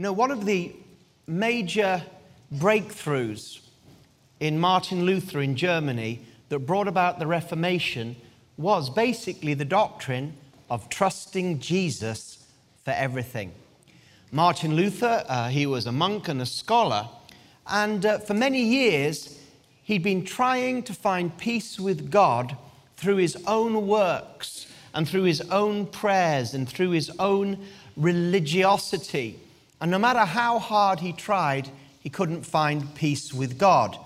You know, one of the major breakthroughs in Martin Luther in Germany that brought about the Reformation was basically the doctrine of trusting Jesus for everything. Martin Luther, uh, he was a monk and a scholar, and uh, for many years he'd been trying to find peace with God through his own works and through his own prayers and through his own religiosity. And no matter how hard he tried, he couldn't find peace with God.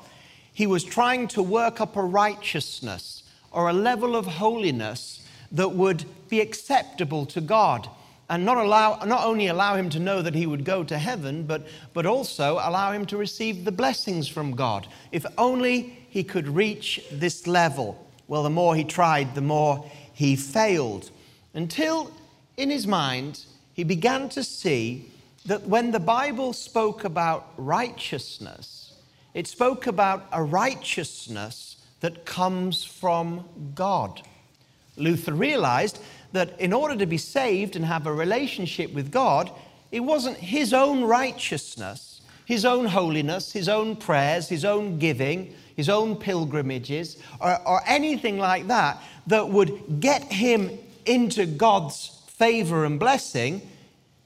He was trying to work up a righteousness or a level of holiness that would be acceptable to God and not, allow, not only allow him to know that he would go to heaven, but, but also allow him to receive the blessings from God. If only he could reach this level. Well, the more he tried, the more he failed. Until in his mind, he began to see that when the Bible spoke about righteousness, it spoke about a righteousness that comes from God. Luther realized that in order to be saved and have a relationship with God, it wasn't his own righteousness, his own holiness, his own prayers, his own giving, his own pilgrimages, or, or anything like that that would get him into God's favor and blessing.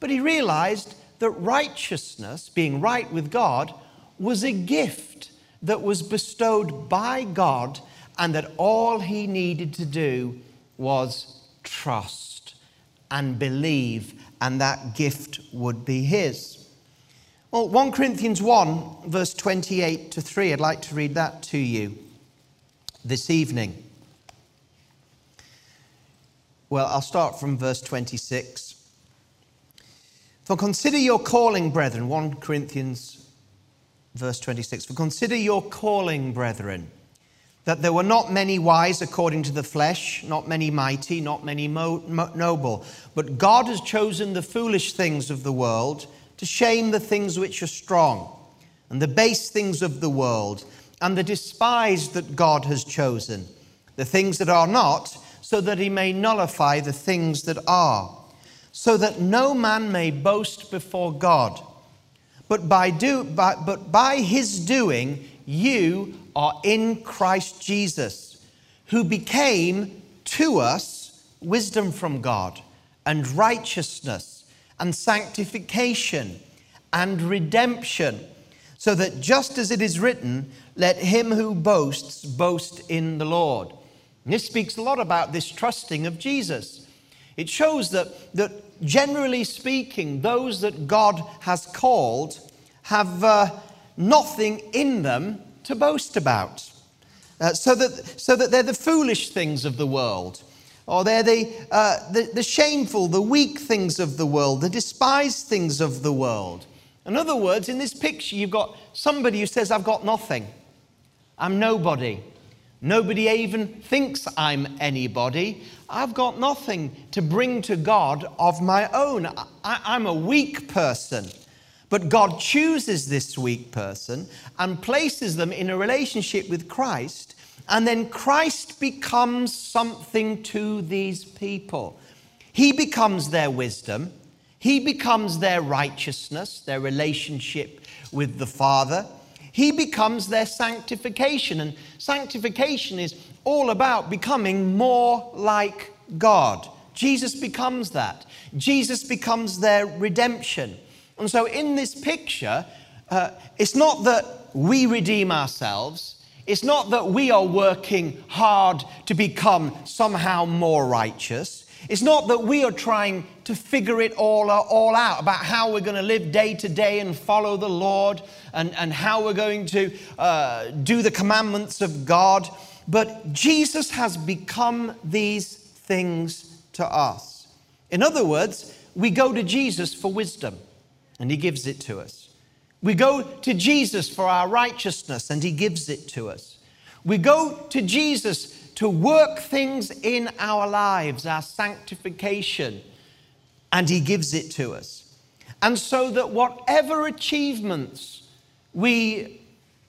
But he realized that righteousness, being right with God, was a gift that was bestowed by God, and that all he needed to do was trust and believe, and that gift would be his. Well, 1 Corinthians 1, verse 28 to 3, I'd like to read that to you this evening. Well, I'll start from verse 26. For consider your calling, brethren, 1 Corinthians verse 26. For consider your calling, brethren, that there were not many wise according to the flesh, not many mighty, not many mo- mo- noble, but God has chosen the foolish things of the world to shame the things which are strong, and the base things of the world, and the despised that God has chosen, the things that are not so that he may nullify the things that are, so that no man may boast before God. But by, do, by, but by his doing, you are in Christ Jesus, who became to us wisdom from God, and righteousness, and sanctification, and redemption, so that just as it is written, let him who boasts boast in the Lord. And this speaks a lot about this trusting of Jesus. It shows that, that generally speaking, those that God has called have uh, nothing in them to boast about. Uh, so, that, so that they're the foolish things of the world, or they're the, uh, the, the shameful, the weak things of the world, the despised things of the world. In other words, in this picture, you've got somebody who says, I've got nothing, I'm nobody. Nobody even thinks I'm anybody. I've got nothing to bring to God of my own. I, am a weak person. But God chooses this weak person and places them in a relationship with Christ, and then Christ becomes something to these people. He becomes their wisdom, He becomes their righteousness, their relationship with the Father. He becomes their sanctification. And sanctification is all about becoming more like God. Jesus becomes that. Jesus becomes their redemption. And so, in this picture, uh, it's not that we redeem ourselves, it's not that we are working hard to become somehow more righteous. It's not that we are trying to figure it all, all out about how we're going to live day to day and follow the Lord and, and how we're going to uh, do the commandments of God. But Jesus has become these things to us. In other words, we go to Jesus for wisdom, and He gives it to us. We go to Jesus for our righteousness, and He gives it to us. We go to Jesus to work things in our lives, our sanctification, and He gives it to us. And so that whatever achievements we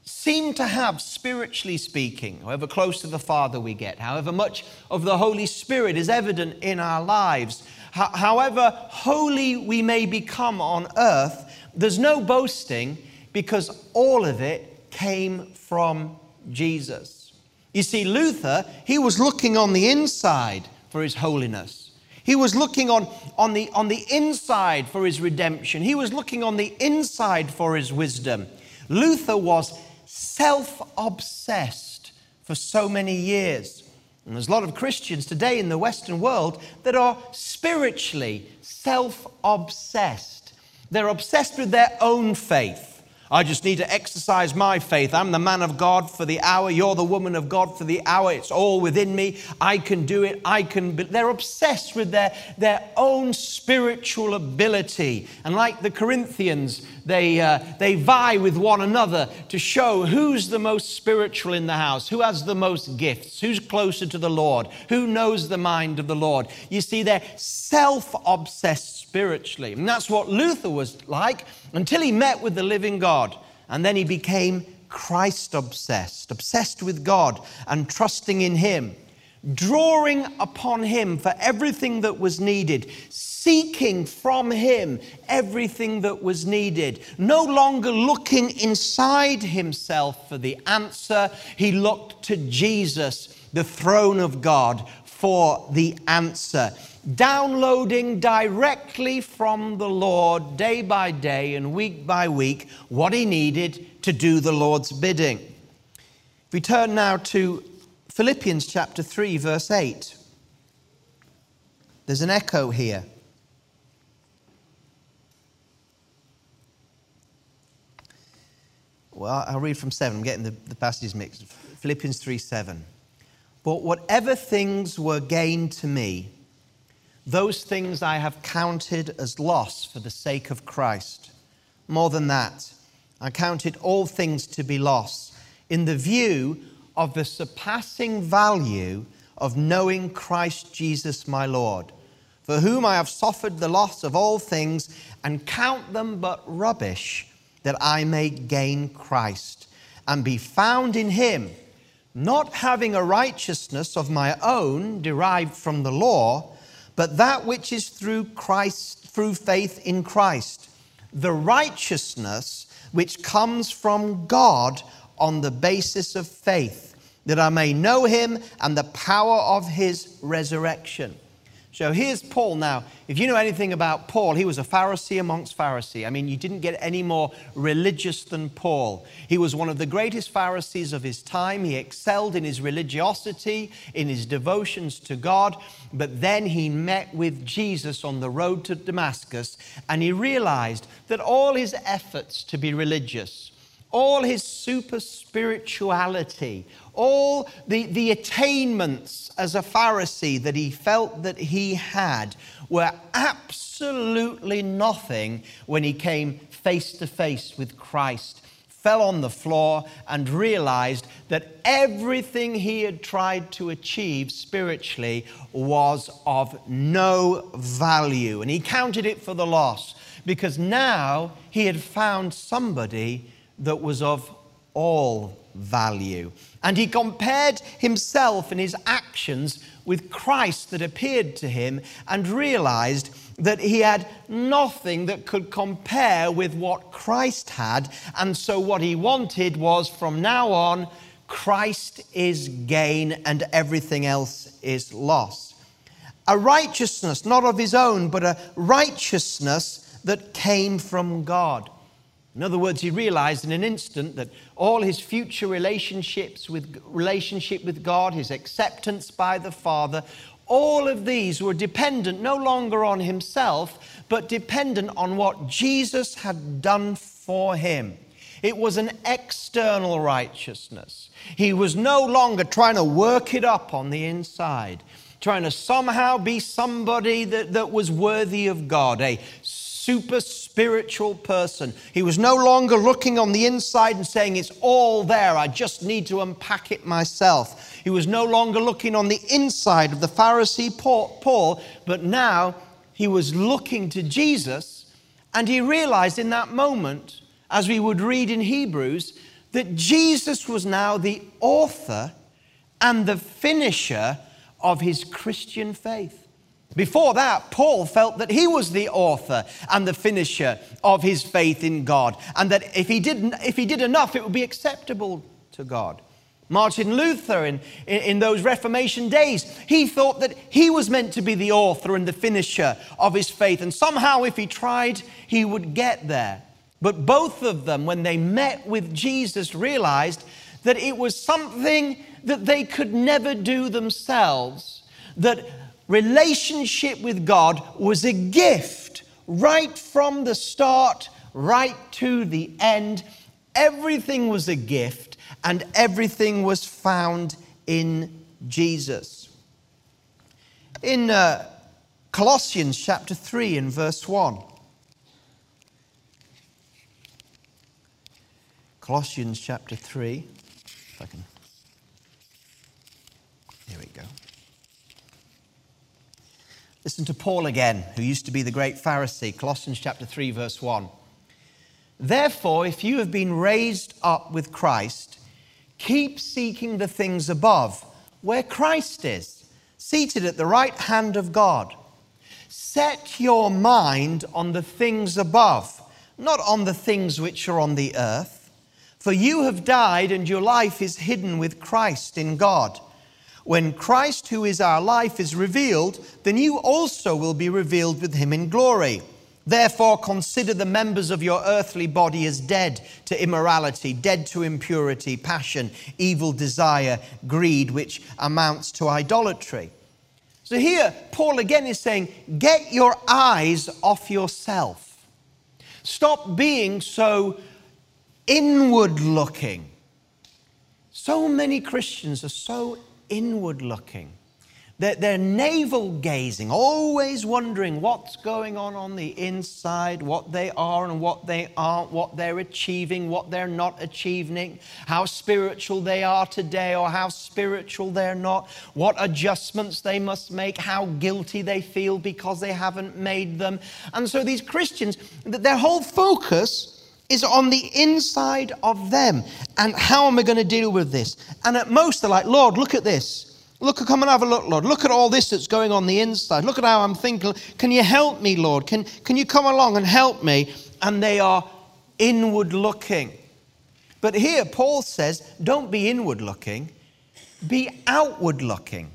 seem to have, spiritually speaking, however close to the Father we get, however much of the Holy Spirit is evident in our lives, however holy we may become on earth, there's no boasting because all of it came from Jesus. You see, Luther, he was looking on the inside for his holiness. He was looking on, on, the, on the inside for his redemption. He was looking on the inside for his wisdom. Luther was self obsessed for so many years. And there's a lot of Christians today in the Western world that are spiritually self obsessed. They're obsessed with their own faith. I just need to exercise my faith. I'm the man of God for the hour. You're the woman of God for the hour. It's all within me. I can do it. I can. Be. They're obsessed with their, their own spiritual ability. And like the Corinthians, they, uh, they vie with one another to show who's the most spiritual in the house, who has the most gifts, who's closer to the Lord, who knows the mind of the Lord. You see, they're self obsessed spiritually. And that's what Luther was like until he met with the living God. And then he became Christ obsessed, obsessed with God and trusting in Him, drawing upon Him for everything that was needed, seeking from Him everything that was needed, no longer looking inside himself for the answer. He looked to Jesus, the throne of God, for the answer downloading directly from the Lord day by day and week by week what he needed to do the Lord's bidding. If we turn now to Philippians chapter 3, verse 8, there's an echo here. Well, I'll read from 7. I'm getting the, the passages mixed. Philippians 3 7. But whatever things were gained to me, those things I have counted as loss for the sake of Christ. More than that, I counted all things to be loss in the view of the surpassing value of knowing Christ Jesus my Lord, for whom I have suffered the loss of all things and count them but rubbish, that I may gain Christ and be found in him, not having a righteousness of my own derived from the law but that which is through Christ, through faith in Christ, the righteousness which comes from God on the basis of faith, that I may know him and the power of his resurrection so here's Paul now. If you know anything about Paul, he was a Pharisee amongst Pharisees. I mean, you didn't get any more religious than Paul. He was one of the greatest Pharisees of his time. He excelled in his religiosity, in his devotions to God. But then he met with Jesus on the road to Damascus and he realized that all his efforts to be religious, all his super spirituality, all the, the attainments as a Pharisee that he felt that he had were absolutely nothing when he came face to face with Christ, fell on the floor, and realized that everything he had tried to achieve spiritually was of no value. And he counted it for the loss because now he had found somebody that was of all value. And he compared himself and his actions with Christ that appeared to him and realized that he had nothing that could compare with what Christ had. And so, what he wanted was from now on, Christ is gain and everything else is loss. A righteousness, not of his own, but a righteousness that came from God. In other words, he realized in an instant that all his future relationships with relationship with God, his acceptance by the Father, all of these were dependent no longer on himself, but dependent on what Jesus had done for him. It was an external righteousness. He was no longer trying to work it up on the inside, trying to somehow be somebody that, that was worthy of God, a super spiritual person. He was no longer looking on the inside and saying, It's all there, I just need to unpack it myself. He was no longer looking on the inside of the Pharisee Paul, but now he was looking to Jesus, and he realized in that moment, as we would read in Hebrews, that Jesus was now the author and the finisher of his Christian faith. Before that, Paul felt that he was the author and the finisher of his faith in God, and that if he, did, if he did enough, it would be acceptable to God. Martin Luther, in, in, those Reformation days, he thought that he was meant to be the author and the finisher of his faith, and somehow, if he tried, he would get there. But both of them, when they met with Jesus, realized that it was something that they could never do themselves, that relationship with God was a gift right from the start, right to the end. Everything was a gift, and everything was found in Jesus. In uh, Colossians chapter 3 and verse 1, Colossians chapter 3, if I can. Here we go. Listen to Paul again, who used to be the great Pharisee, Colossians chapter 3, verse 1. Therefore, if you have been raised up with Christ, keep seeking the things above, where Christ is, seated at the right hand of God. Set your mind on the things above, not on the things which are on the earth. For you have died, and your life is hidden with Christ in God. When Christ, who is our life, is revealed, then you also will be revealed with him in glory. Therefore, consider the members of your earthly body as dead to immorality, dead to impurity, passion, evil desire, greed, which amounts to idolatry. So here, Paul again is saying, get your eyes off yourself. Stop being so inward looking. So many Christians are so inward looking. They're, they're navel gazing, always wondering what's going on on the inside, what they are and what they aren't, what they're achieving, what they're not achieving, how spiritual they are today or how spiritual they're not, what adjustments they must make, how guilty they feel because they haven't made them. And so these Christians, their whole focus is on the inside of them. And how am I going to deal with this? And at most, they're like, Lord, look at this. Look, come and have a look, Lord. Look at all this that's going on the inside. Look at how I'm thinking. Can you help me, Lord? Can, can you come along and help me? And they are inward looking. But here, Paul says, don't be inward looking, be outward looking.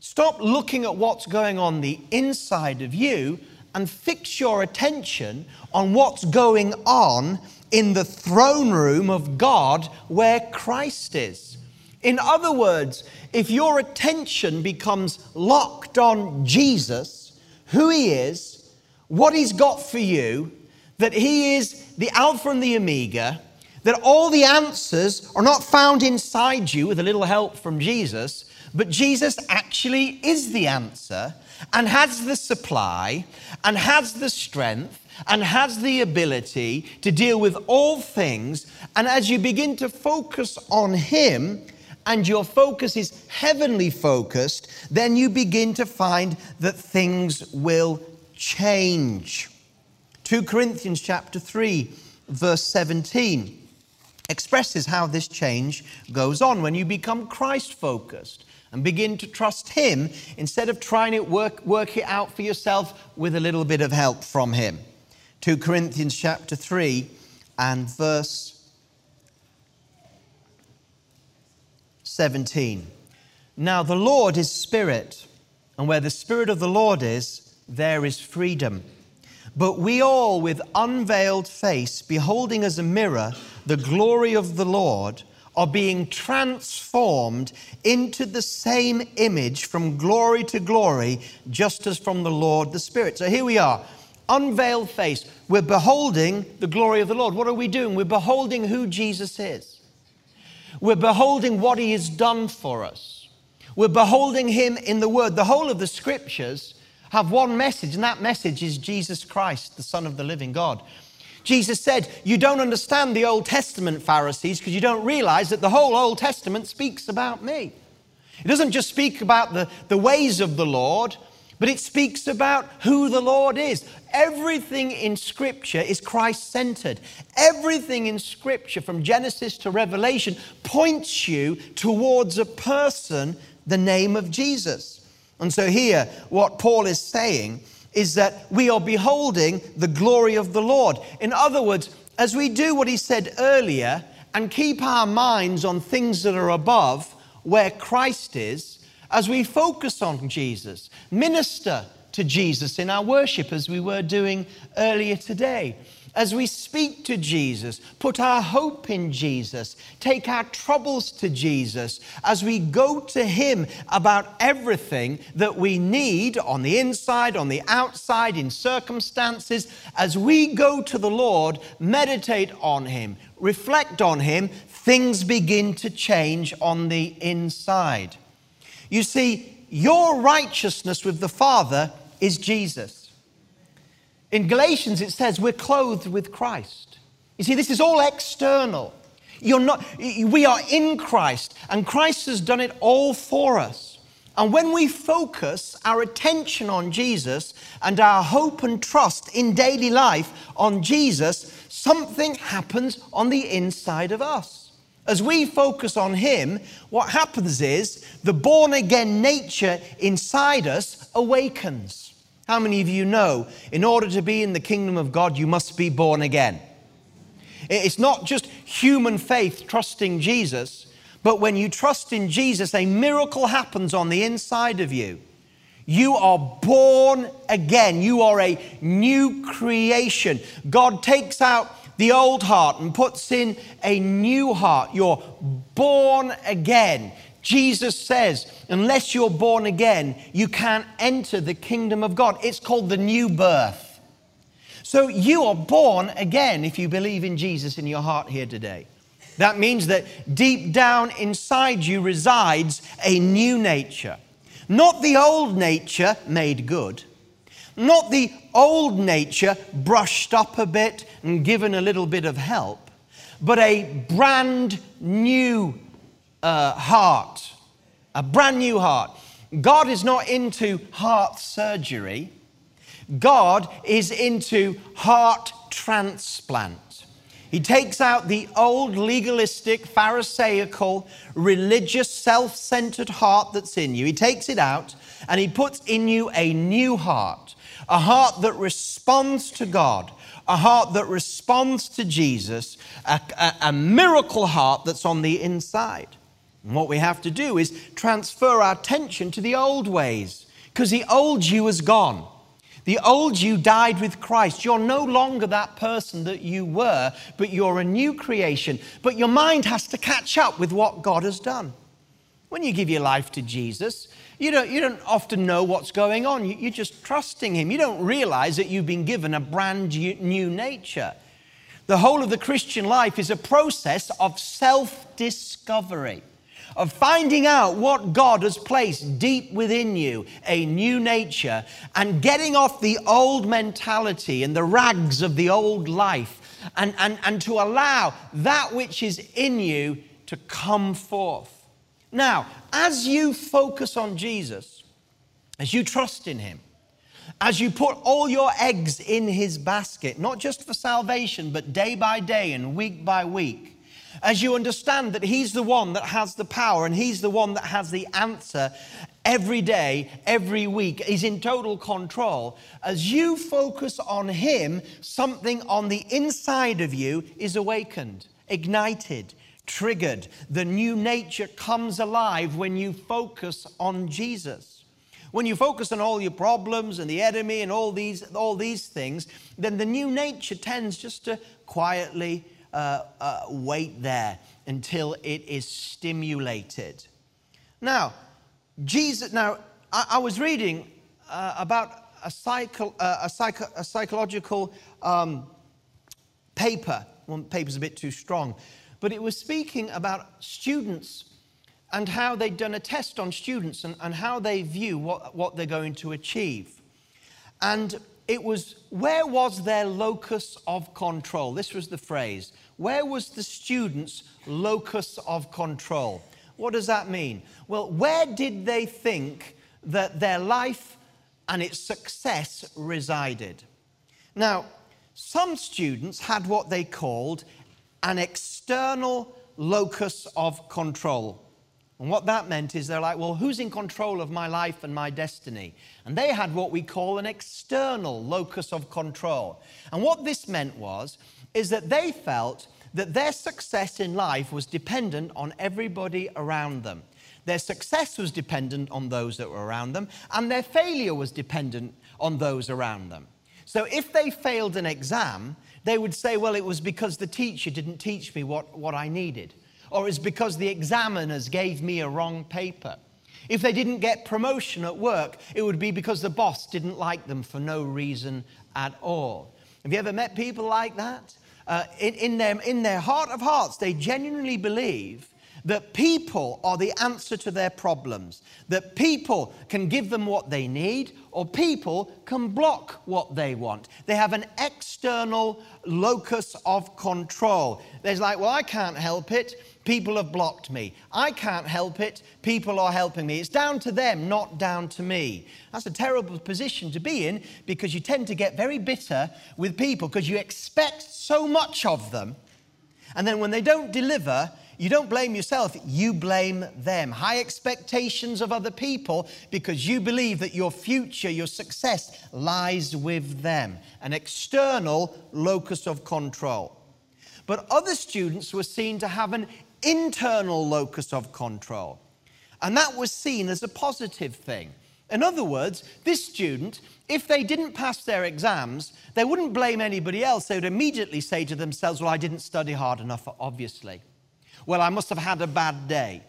Stop looking at what's going on the inside of you and fix your attention on what's going on in the throne room of God where Christ is. In other words, if your attention becomes locked on Jesus, who he is, what he's got for you, that he is the Alpha and the Omega, that all the answers are not found inside you with a little help from Jesus, but Jesus actually is the answer and has the supply and has the strength and has the ability to deal with all things. And as you begin to focus on Him, and your focus is heavenly focused, then you begin to find that things will change. 2 Corinthians chapter 3 verse 17 expresses how this change goes on when you become Christ focused and begin to trust Him instead of trying to work, work it out for yourself with a little bit of help from Him. 2 Corinthians chapter 3 and verse 17. Now the Lord is Spirit, and where the Spirit of the Lord is, there is freedom. But we all, with unveiled face, beholding as a mirror the glory of the Lord, are being transformed into the same image from glory to glory, just as from the Lord the Spirit. So here we are, unveiled face. We're beholding the glory of the Lord. What are we doing? We're beholding who Jesus is. We're beholding what he has done for us. We're beholding him in the Word. The whole of the scriptures have one message, and that message is Jesus Christ, the Son of the living God. Jesus said, You don't understand the Old Testament, Pharisees, because you don't realize that the whole Old Testament speaks about me. It doesn't just speak about the, the ways of the Lord, but it speaks about who the Lord is. Everything in Scripture is Christ centered. Everything in Scripture, from Genesis to Revelation, points you towards a person, the name of Jesus. And so, here, what Paul is saying is that we are beholding the glory of the Lord. In other words, as we do what he said earlier and keep our minds on things that are above, where Christ is, as we focus on Jesus, minister to Jesus in our worship as we were doing earlier today as we speak to Jesus, put our hope in Jesus, take our troubles to Jesus, as we go to Him about everything that we need on the inside, on the outside, in circumstances, as we go to the Lord, meditate on Him, reflect on Him, things begin to change on the inside. You see, your righteousness with the Father is Jesus. In Galatians, it says we're clothed with Christ. You see, this is all external. You're not, we are in Christ, and Christ has done it all for us. And when we focus our attention on Jesus and our hope and trust in daily life on Jesus, something happens on the inside of us. As we focus on Him, what happens is the born again nature inside us awakens. How many of you know in order to be in the kingdom of God, you must be born again? It's not just human faith trusting Jesus, but when you trust in Jesus, a miracle happens on the inside of you. You are born again. You are a new creation. God takes out the old heart and puts in a new heart. You're born again. Jesus says, unless you're born again, you can't enter the kingdom of God. It's called the new birth. So you are born again if you believe in Jesus in your heart here today. That means that deep down inside you resides a new nature. Not the old nature made good, not the old nature brushed up a bit and given a little bit of help, but a brand new uh, heart, a brand new heart. God is not into heart surgery, God is into heart transplant. He takes out the old legalistic, Pharisaical, religious, self centered heart that's in you. He takes it out and he puts in you a new heart, a heart that responds to God, a heart that responds to Jesus, a, a, a miracle heart that's on the inside. And what we have to do is transfer our attention to the old ways because the old you is gone. The old you died with Christ. You're no longer that person that you were, but you're a new creation. But your mind has to catch up with what God has done. When you give your life to Jesus, you don't, you don't often know what's going on. You're just trusting Him. You don't realize that you've been given a brand new nature. The whole of the Christian life is a process of self discovery of finding out what God has placed deep within you, a new nature, and getting off the old mentality and the rags of the old life, and, and, and to allow that which is in you to come forth. Now, as you focus on Jesus, as you trust in Him, as you put all your eggs in His basket, not just for salvation, but day by day and week by week, as you understand that He's the one that has the power and He's the one that has the answer every day, every week, He's in total control. As you focus on Him, something on the inside of you is awakened, ignited, triggered. The new nature comes alive when you focus on Jesus. When you focus on all your problems and the enemy and all these, all these things, then the new nature tends just to quietly uh, uh, wait there until it is stimulated. Now, Jesus, now, I, I was reading uh, about a, psycho, uh, a, psycho, a psychological um, paper. One paper's a bit too strong, but it was speaking about students and how they'd done a test on students and, and how they view what, what they're going to achieve. And it was where was their locus of control? This was the phrase where was the student's locus of control? What does that mean? Well, where did they think that their life and its success resided? Now, some students had what they called an external locus of control. And what that meant is they're like, well, who's in control of my life and my destiny? And they had what we call an external locus of control. And what this meant was, is that they felt that their success in life was dependent on everybody around them. Their success was dependent on those that were around them, and their failure was dependent on those around them. So if they failed an exam, they would say, well, it was because the teacher didn't teach me what, what I needed or it's because the examiners gave me a wrong paper. If they didn't get promotion at work, it would be because the boss didn't like them for no reason at all. Have you ever met people like that? Uh, in, in, their, in their heart of hearts, they genuinely believe that people are the answer to their problems, that people can give them what they need, or people can block what they want. They have an external locus of control. There's like, well, I can't help it. People have blocked me. I can't help it. People are helping me. It's down to them, not down to me. That's a terrible position to be in because you tend to get very bitter with people because you expect so much of them. And then when they don't deliver, you don't blame yourself, you blame them. High expectations of other people because you believe that your future, your success lies with them. An external locus of control. But other students were seen to have an internal locus of control. And that was seen as a positive thing. In other words, this student, if they didn't pass their exams, they wouldn't blame anybody else. They would immediately say to themselves, Well, I didn't study hard enough, obviously. Well, I must have had a bad day.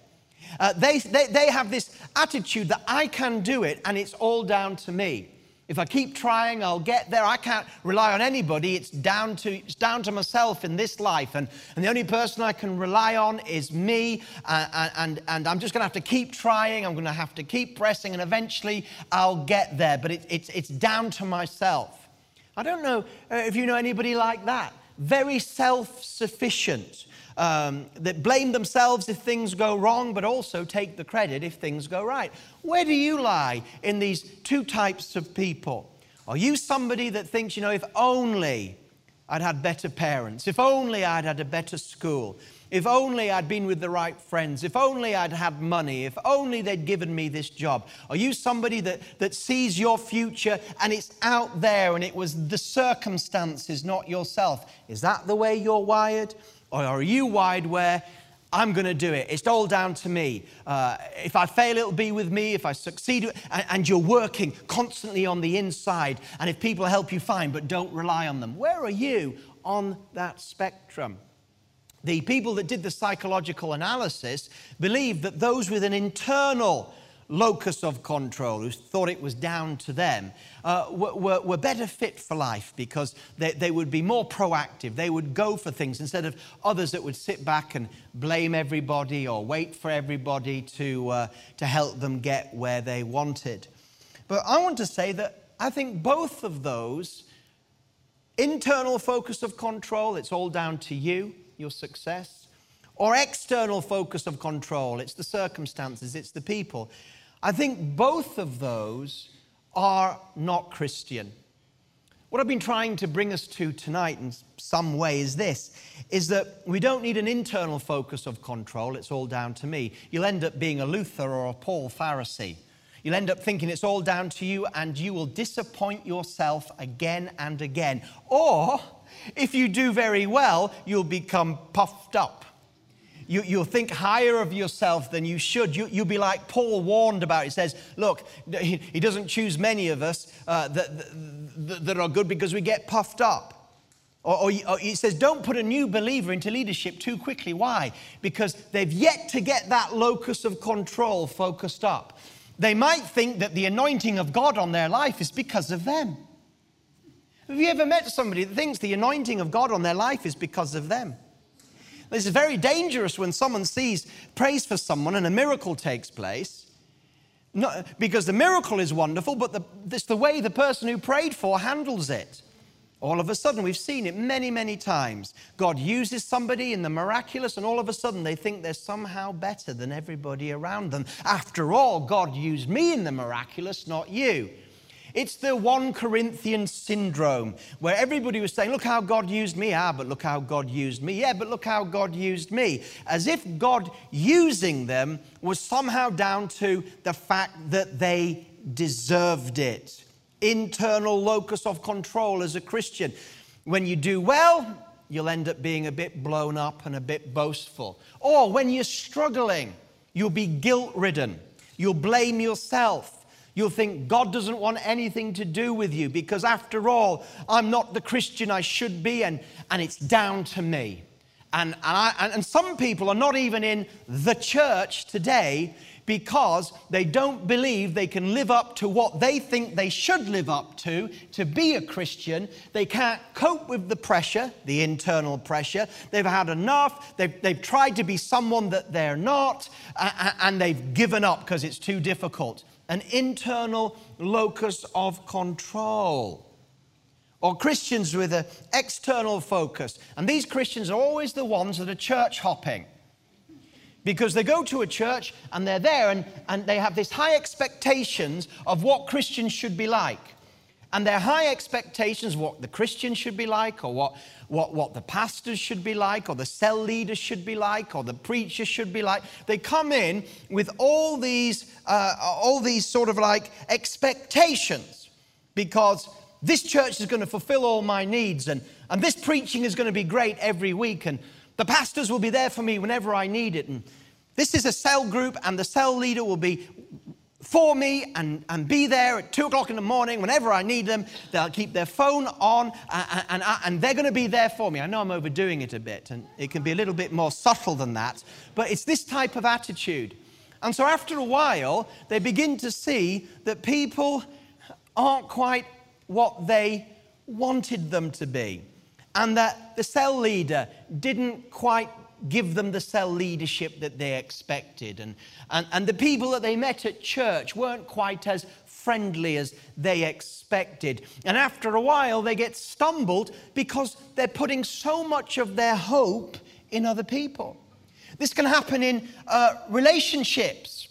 Uh, they, they, they have this attitude that I can do it and it's all down to me. If I keep trying, I'll get there. I can't rely on anybody. It's down to, it's down to myself in this life. And, and the only person I can rely on is me. Uh, and, and I'm just going to have to keep trying. I'm going to have to keep pressing. And eventually I'll get there. But it, it's, it's down to myself. I don't know uh, if you know anybody like that. Very self sufficient um, that blame themselves if things go wrong, but also take the credit if things go right. Where do you lie in these two types of people? Are you somebody that thinks, you know, if only I'd had better parents, if only I'd had a better school, if only I'd been with the right friends, if only I'd had money, if only they'd given me this job? Are you somebody that, that sees your future and it's out there and it was the circumstances, not yourself? Is that the way you're wired? Or are you wide where I'm going to do it. It's all down to me. Uh, if I fail, it'll be with me. If I succeed, and, and, you're working constantly on the inside. And if people help you, fine, but don't rely on them. Where are you on that spectrum? The people that did the psychological analysis believe that those with an internal locus of control, who thought it was down to them, uh, were, were, better fit for life because they, they would be more proactive. They would go for things instead of others that would sit back and blame everybody or wait for everybody to, uh, to help them get where they wanted. But I want to say that I think both of those internal focus of control, it's all down to you, your success, or external focus of control, it's the circumstances, it's the people. I think both of those are not Christian. What I've been trying to bring us to tonight in some way is this is that we don't need an internal focus of control, it's all down to me. You'll end up being a Luther or a Paul Pharisee. You'll end up thinking it's all down to you and you will disappoint yourself again and again. Or if you do very well, you'll become puffed up you, you'll think higher of yourself than you should. You, will be like Paul warned about. He says, Look, he, he doesn't choose many of us uh, that, that, that, are good because we get puffed up. Or, or, or he says, Don't put a new believer into leadership too quickly. Why? Because they've yet to get that locus of control focused up. They might think that the anointing of God on their life is because of them. Have you ever met somebody that thinks the anointing of God on their life is because of them? This is very dangerous when someone sees, prays for someone, and a miracle takes place. Not, because the miracle is wonderful, but the, it's the way the person who prayed for handles it. All of a sudden, we've seen it many, many times. God uses somebody in the miraculous, and all of a sudden they think they're somehow better than everybody around them. After all, God used me in the miraculous, not you. It's the 1 Corinthian syndrome, where everybody was saying, Look how God used me. Ah, but look how God used me. Yeah, but look how God used me. As if God using them was somehow down to the fact that they deserved it. Internal locus of control as a Christian. When you do well, you'll end up being a bit blown up and a bit boastful. Or when you're struggling, you'll be guilt ridden. You'll blame yourself. You'll think God doesn't want anything to do with you because, after all, I'm not the Christian I should be, and, and it's down to me. And, and, I, and some people are not even in the church today because they don't believe they can live up to what they think they should live up to to be a Christian. They can't cope with the pressure, the internal pressure. They've had enough. They've, they've tried to be someone that they're not, uh, and they've given up because it's too difficult an internal locus of control. Or Christians with an external focus. And these Christians are always the ones that are church hopping. Because they go to a church and they're there and, and they have this high expectations of what Christians should be like and their high expectations what the Christian should be like, or what, what, what the pastors should be like, or the cell leaders should be like, or the preacher should be like. They come in with all these, uh, all these sort of like expectations because this church is going to fulfill all my needs, and, and this preaching is going to be great every week, and the pastors will be there for me whenever I need it. And this is a cell group, and the cell leader will be for me and, and be there at two o'clock in the morning whenever I need them. They'll keep their phone on uh, uh, and, and, and they're going to be there for me. I know I'm overdoing it a bit and it can be a little bit more subtle than that, but it's this type of attitude. And so after a while, they begin to see that people aren't quite what they wanted them to be, and that the cell leader didn't quite give them the cell leadership that they expected. And, and, and the people that they met at church weren't quite as friendly as they expected. And after a while, they get stumbled because they're putting so much of their hope in other people. This can happen in uh, relationships.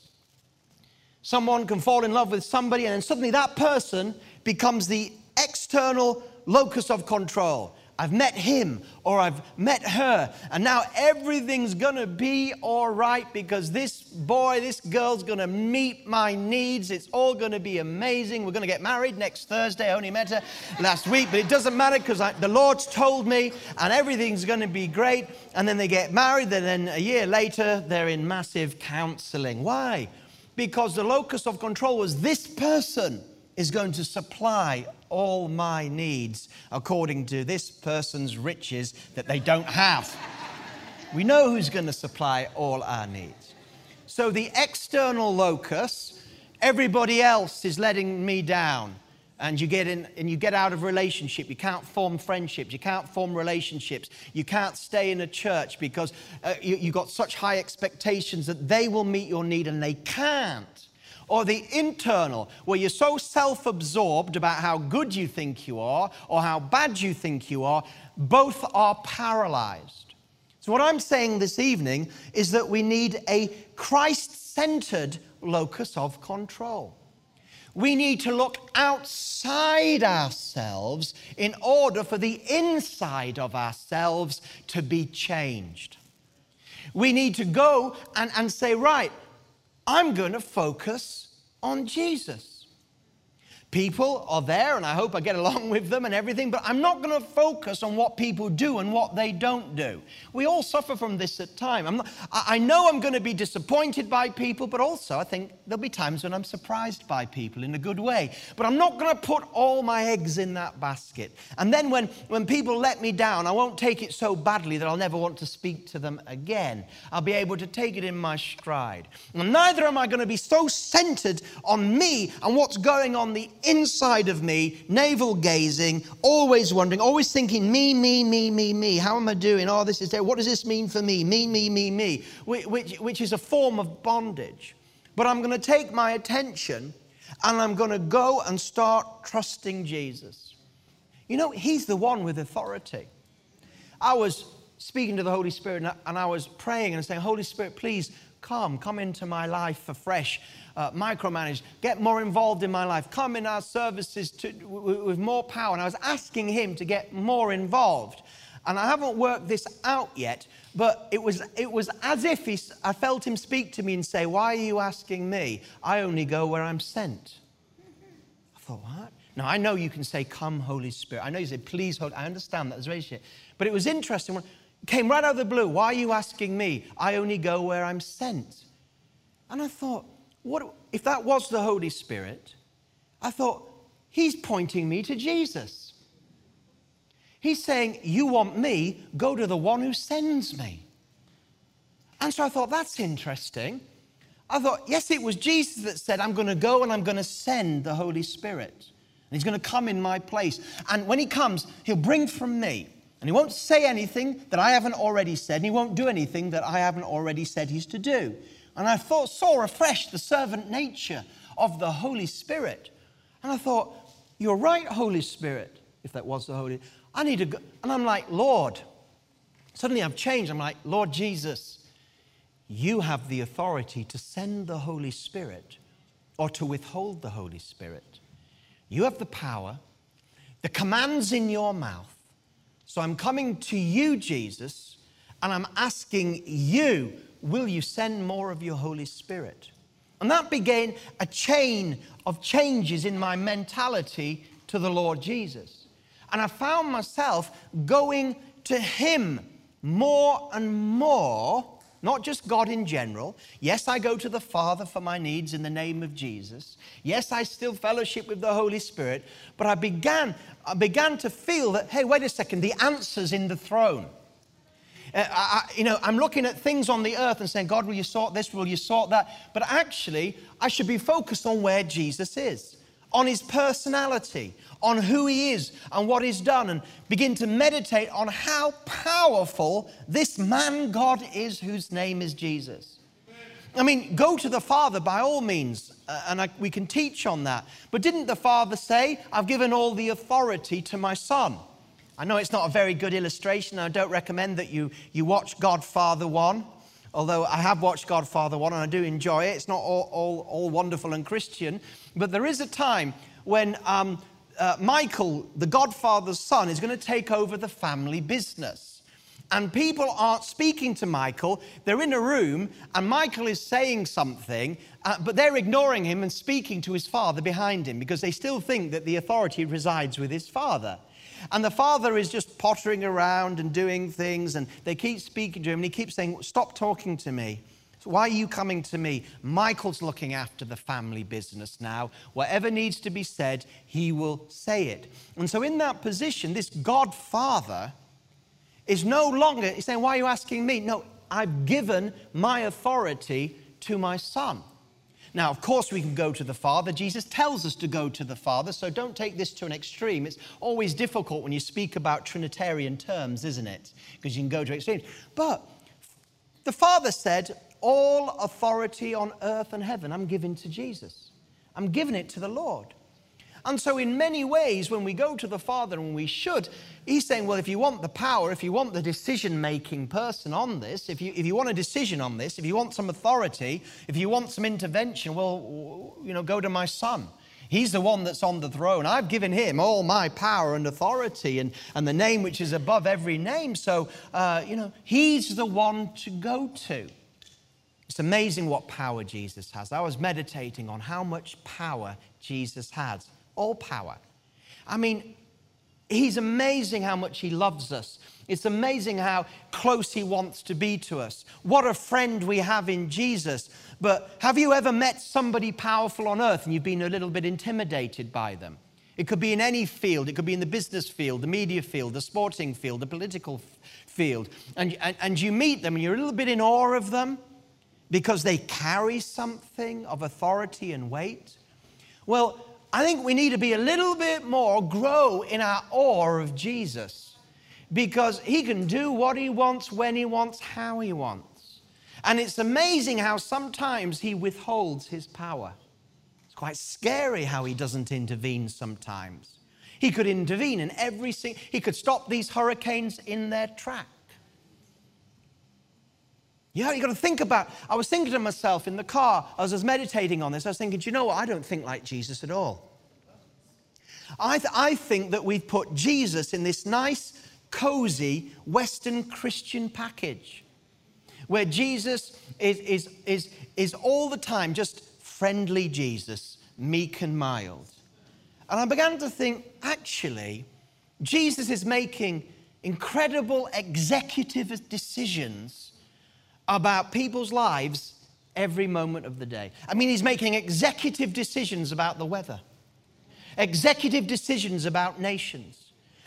Someone can fall in love with somebody, and then suddenly that person becomes the external locus of control. I've met him or I've met her, and now everything's gonna be all right because this boy, this girl's gonna meet my needs. It's all gonna be amazing. We're gonna get married next Thursday. I only met her last week, but it doesn't matter because the Lord's told me, and everything's gonna be great. And then they get married, and then a year later, they're in massive counseling. Why? Because the locus of control was this person is going to supply all my needs according to this person's riches that they don't have. we know who's going to supply all our needs. So the external locus, everybody else is letting me down. And you get in and you get out of relationship. You can't form friendships. You can't form relationships. You can't stay in a church because uh, you, you've got such high expectations that they will meet your need and they can't or the internal, where you're so self absorbed about how good you think you are or how bad you think you are, both are paralyzed. So, what I'm saying this evening is that we need a Christ centered locus of control. We need to look outside ourselves in order for the inside of ourselves to be changed. We need to go and, and say, right, I'm going to focus on Jesus. People are there, and I hope I get along with them and everything, but I'm not going to focus on what people do and what they don't do. We all suffer from this at times. I know I'm going to be disappointed by people, but also I think there'll be times when I'm surprised by people in a good way. But I'm not going to put all my eggs in that basket. And then when, when people let me down, I won't take it so badly that I'll never want to speak to them again. I'll be able to take it in my stride. And neither am I going to be so centered on me and what's going on the inside of me, navel gazing, always wondering, always thinking, me, me, me, me, me. How am I doing? Oh, this is there. What does this mean for me? Me, me, me, me, which, which is a form of bondage. But I'm going to take my attention and I'm going to go and start trusting Jesus. You know, He's the one with authority. I was speaking to the Holy Spirit and I was praying and saying, Holy Spirit, please come, come into my life afresh, uh, micromanage, get more involved in my life, come in our services to, with more power. And I was asking him to get more involved. And I haven't worked this out yet, but it was, it was as if he, I felt him speak to me and say, Why are you asking me? I only go where I'm sent. I thought, What? Now, I know you can say, Come, Holy Spirit. I know you say, Please, Holy I understand that. There's very shit. But it was interesting. When, came right out of the blue. Why are you asking me? I only go where I'm sent. And I thought, what if that was the Holy Spirit? I thought, He's pointing me to Jesus. He's saying, You want me, go to the one who sends me. And so I thought, That's interesting. I thought, Yes, it was Jesus that said, I'm going to go and I'm going to send the Holy Spirit. And he's going to come in my place. And when he comes, he'll bring from me. And he won't say anything that I haven't already said, and he won't do anything that I haven't already said he's to do. And I thought, saw afresh the servant nature of the Holy Spirit. And I thought, You're right, Holy Spirit, if that was the Holy. I need to go. And I'm like, Lord, suddenly I've changed. I'm like, Lord Jesus, you have the authority to send the Holy Spirit or to withhold the Holy Spirit. You have the power. The command's in your mouth. So I'm coming to you, Jesus, and I'm asking you, will you send more of your Holy Spirit? And that began a chain of changes in my mentality to the Lord Jesus. And I found myself going to Him more and more, not just God in general. Yes, I go to the Father for my needs in the name of Jesus. Yes, I still fellowship with the Holy Spirit. But I began, I began to feel that, hey, wait a second, the answer's in the throne. Uh, I, you know, I'm looking at things on the earth and saying, God, will you sort this? Will you sort that? But actually, I should be focused on where Jesus is, on his personality, on who he is and what he's done, and begin to meditate on how powerful this man God is whose name is Jesus. I mean, go to the Father by all means, uh, and I, we can teach on that. But didn't the Father say, I've given all the authority to my Son? I know it's not a very good illustration. I don't recommend that you, you watch Godfather 1, although I have watched Godfather 1 and I do enjoy it. It's not all, all, all wonderful and Christian. But there is a time when um, uh, Michael, the Godfather's son, is going to take over the family business. And people aren't speaking to Michael. They're in a room, and Michael is saying something, uh, but they're ignoring him and speaking to his father behind him because they still think that the authority resides with his father. And the father is just pottering around and doing things, and they keep speaking to him, and he keeps saying, Stop talking to me. So why are you coming to me? Michael's looking after the family business now. Whatever needs to be said, he will say it. And so, in that position, this Godfather is no longer saying, Why are you asking me? No, I've given my authority to my son. Now, of course, we can go to the Father. Jesus tells us to go to the Father, so don't take this to an extreme. It's always difficult when you speak about Trinitarian terms, isn't it? Because you can go to extremes. But the Father said, All authority on earth and heaven I'm giving to Jesus. I'm giving it to the Lord. And so, in many ways, when we go to the Father, and we should, He's saying, well, if you want the power, if you want the decision making person on this, if you, if you want a decision on this, if you want some authority, if you want some intervention, well, you know, go to my son. He's the one that's on the throne. I've given him all my power and authority and, and the name which is above every name. So, uh, you know, he's the one to go to. It's amazing what power Jesus has. I was meditating on how much power Jesus has all power. I mean, He's amazing how much He loves us. It's amazing how close He wants to be to us. What a friend we have in Jesus. But have you ever met somebody powerful on earth and you've been a little bit intimidated by them? It could be in any field, it could be in the business field, the media field, the sporting field, the political field. And, and, and you meet them and you're a little bit in awe of them because they carry something of authority and weight. Well, I think we need to be a little bit more, grow in our awe of Jesus because he can do what he wants, when he wants, how he wants. And it's amazing how sometimes he withholds his power. It's quite scary how he doesn't intervene sometimes. He could intervene in every single, he could stop these hurricanes in their track. Yeah, you got to think about. I was thinking to myself in the car I was just meditating on this. I was thinking, do you know what? I don't think like Jesus at all. I, th- I think that we've put Jesus in this nice, cozy Western Christian package where Jesus is, is, is, is all the time just friendly Jesus, meek and mild. And I began to think, actually, Jesus is making incredible executive decisions about people's lives every moment of the day. I mean, he's making executive decisions about the weather, executive decisions about nations.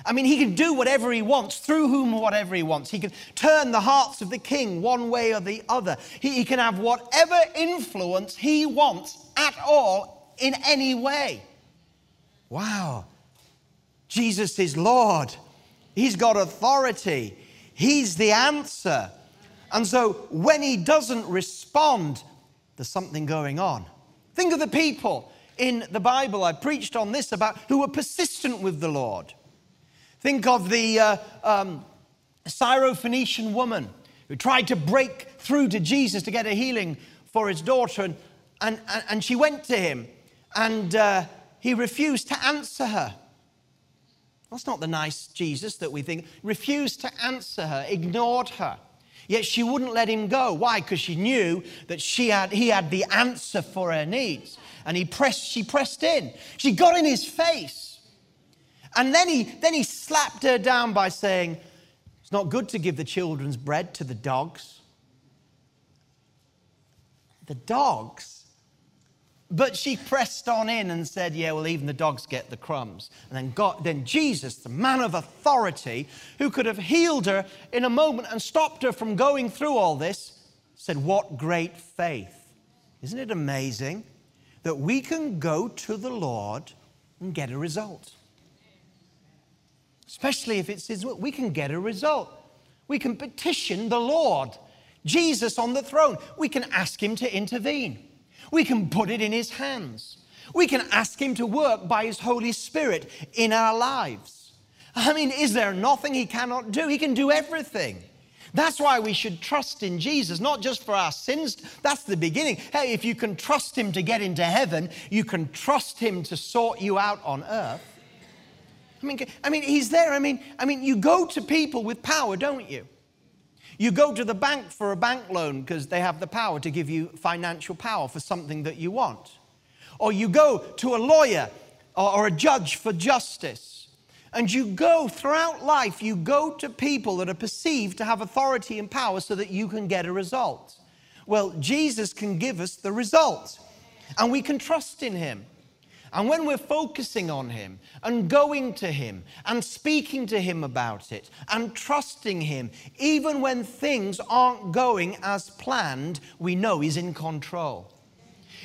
I mean, he can do whatever he wants, through whom whatever he wants. He can turn the hearts of the king one way or the other. He, he can have whatever influence he wants at all in any way. Wow. Jesus is Lord. He's got authority. He's the answer. And so when he doesn't respond, there's something going on. Think of the people in the Bible. I preached on this about who were persistent with the Lord. Think of the uh, um, Syrophoenician woman who tried to break through to Jesus to get a healing for his daughter, and, and, and she went to him, and uh, he refused to answer her. That's not the nice Jesus that we think. Refused to answer her, ignored her. Yet she wouldn't let him go. Why? Because she knew that she had, he had the answer for her needs. And he pressed, she pressed in. She got in his face. And then he, then he slapped her down by saying, It's not good to give the children's bread to the dogs. The dogs? But she pressed on in and said, Yeah, well, even the dogs get the crumbs. And then, God, then Jesus, the man of authority, who could have healed her in a moment and stopped her from going through all this, said, What great faith. Isn't it amazing that we can go to the Lord and get a result? Especially if it's His will, we can get a result. We can petition the Lord, Jesus on the throne. We can ask Him to intervene. We can put it in His hands. We can ask Him to work by His Holy Spirit in our lives. I mean, is there nothing He cannot do? He can do everything. That's why we should trust in Jesus, not just for our sins. That's the beginning. Hey, if you can trust Him to get into heaven, you can trust Him to sort you out on earth. I mean, I mean, He's there. I mean, I mean, you go to people with power, don't you? You go to the bank for a bank loan because they have the power to give you financial power for something that you want. Or you go to a lawyer or, a judge for justice. And you go throughout life, you go to people that are perceived to have authority and power so that you can get a result. Well, Jesus can give us the result, and we can trust in Him. And when we're focusing on Him and going to Him and speaking to Him about it and trusting Him, even when things aren't going as planned, we know He's in control.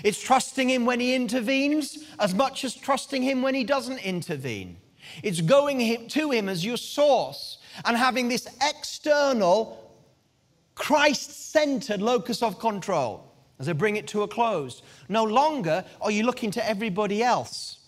It's trusting Him when He intervenes as much as trusting Him when He doesn't intervene. It's going to Him as your source and having this external, Christ centered locus of control as I bring it to a close. No longer are you looking to everybody else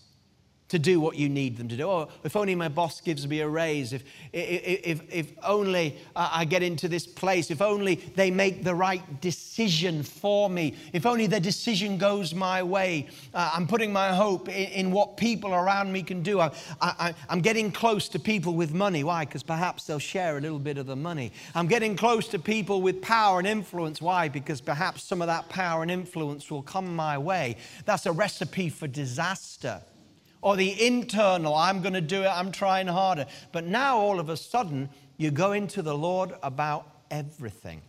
to do what you need them to do. Oh, if only my boss gives me a raise, if, if, if, only I get into this place, if only they make the right decision for me, if only the decision goes my way. Uh, I'm putting my hope in, in, what people around me can do. I, I, I'm getting close to people with money. Why? Because perhaps they'll share a little bit of the money. I'm getting close to people with power and influence. Why? Because perhaps some of that power and influence will come my way. That's a recipe for disaster or the internal, I'm going to do it, I'm trying harder. But now all of a sudden, you go into the Lord about everything.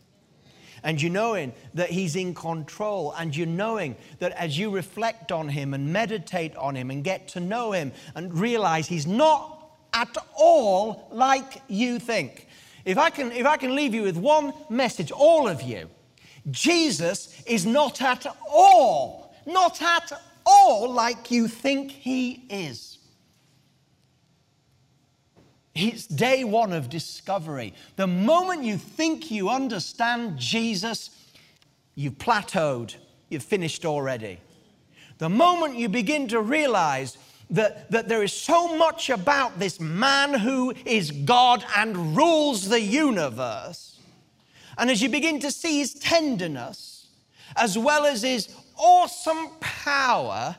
And you knowing that He's in control, and you're knowing that as you reflect on Him and meditate on Him and get to know Him and realize He's not at all like you think. If I can, if I can leave you with one message, all of you, Jesus is not at all, not at all like you think He is. It's day one of discovery. The moment you think you understand Jesus, you've plateaued, you've finished already. The moment you begin to realize that, that there is so much about this man who is God and rules the universe, And as you begin to see his tenderness, as well as his awesome power,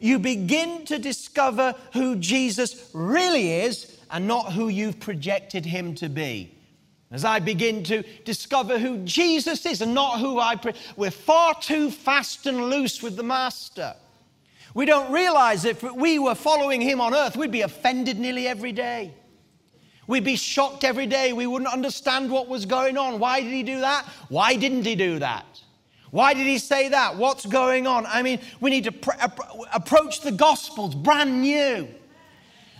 you begin to discover who Jesus really is and not who you've projected him to be. As I begin to discover who Jesus is and not who I, pre- we're far too fast and loose with the Master. We don't realize if we were following him on earth, we'd be offended nearly every day. We'd be shocked every day. We wouldn't understand what was going on. Why did he do that? Why didn't he do that? Why did he say that? What's going on? I mean, we need to pr- approach the Gospels brand new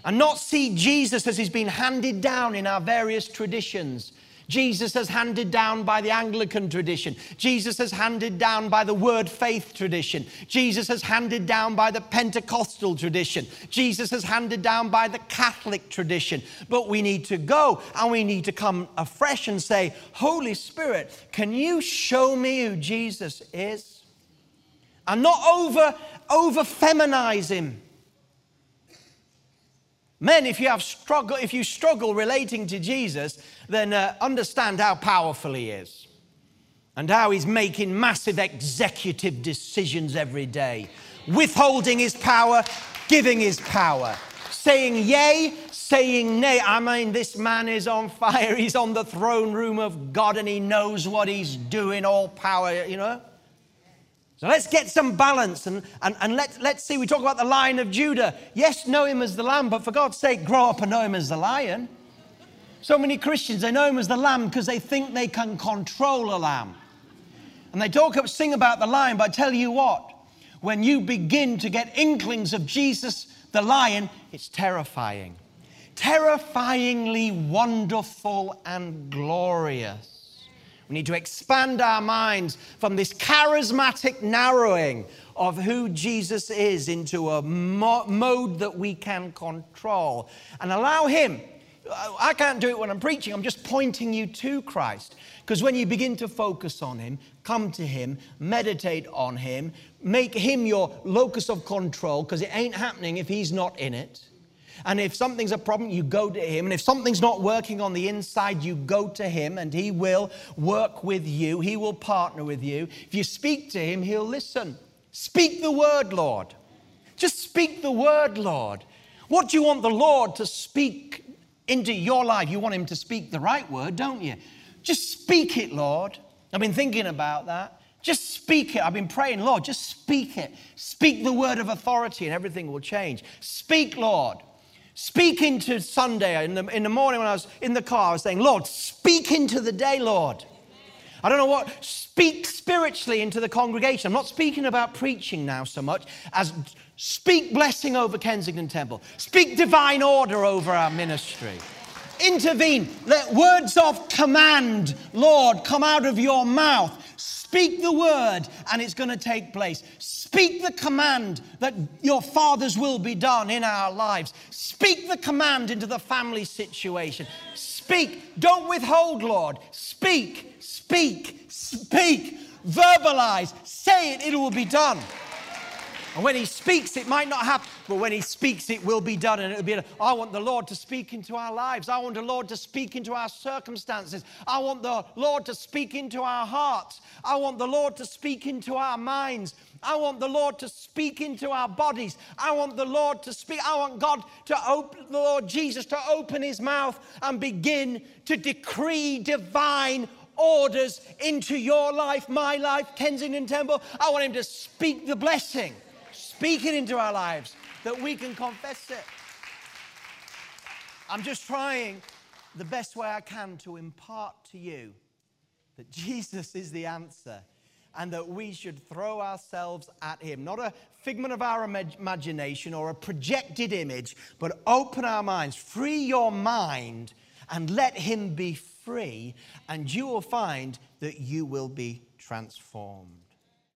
and not see Jesus as he's been handed down in our various traditions. Jesus has handed down by the Anglican tradition. Jesus has handed down by the Word Faith tradition. Jesus has handed down by the Pentecostal tradition. Jesus has handed down by the Catholic tradition. But we need to go and we need to come afresh and say, Holy Spirit, can you show me who Jesus is? And not over, over feminize him Men, if you have struggle, if you struggle relating to Jesus, then uh, understand how powerful he is and how he's making massive executive decisions every day, withholding his power, giving his power, saying yay, saying nay. I mean, this man is on fire. He's on the throne room of God and he knows what he's doing, all power, you know. So let's get some balance and, and, and let, let's see. We talk about the lion of Judah. Yes, know him as the lamb, but for God's sake, grow up and know him as the lion. So many Christians, they know him as the lamb because they think they can control a lamb. And they talk up, sing about the lion, but I tell you what, when you begin to get inklings of Jesus, the lion, it's terrifying. Terrifyingly wonderful and glorious. We need to expand our minds from this charismatic narrowing of who Jesus is into a mo- mode that we can control and allow Him. I can't do it when I'm preaching, I'm just pointing you to Christ. Because when you begin to focus on Him, come to Him, meditate on Him, make Him your locus of control, because it ain't happening if He's not in it and if something's a problem, you go to Him. And if something's not working on the inside, you go to Him and He will work with you. He will partner with you. If you speak to Him, He'll listen. Speak the word, Lord. Just speak the word, Lord. What do you want the Lord to speak into your life? You want Him to speak the right word, don't you? Just speak it, Lord. I've been thinking about that. Just speak it. I've been praying, Lord, just speak it. Speak the word of authority and everything will change. Speak, Lord. Speak into Sunday. In the, in the morning when I was in the car, I was saying, Lord, speak into the day, Lord. I don't know what, speak spiritually into the congregation. I'm not speaking about preaching now so much as speak blessing over Kensington Temple, speak divine order over our ministry. Intervene. Let words of command, Lord, come out of your mouth. Speak the word, and it's going to take place. Speak the command that your Father's will be done in our lives. Speak the command into the family situation. Speak. Don't withhold, Lord. Speak, speak, speak. Verbalize. Say it, it will be done. And when he speaks, it might not happen, but when he speaks, it will be done. And it'll be, I want the Lord to speak into our lives. I want the Lord to speak into our circumstances. I want the Lord to speak into our hearts. I want the Lord to speak into our minds. I want the Lord to speak into our bodies. I want the Lord to speak. I want God to open, the Lord Jesus to open his mouth and begin to decree divine orders into your life, my life, Kensington Temple. I want him to speak the blessing. Speak it into our lives that we can confess it. I'm just trying the best way I can to impart to you that Jesus is the answer and that we should throw ourselves at Him. Not a figment of our imagination or a projected image, but open our minds, free your mind, and let Him be free, and you will find that you will be transformed.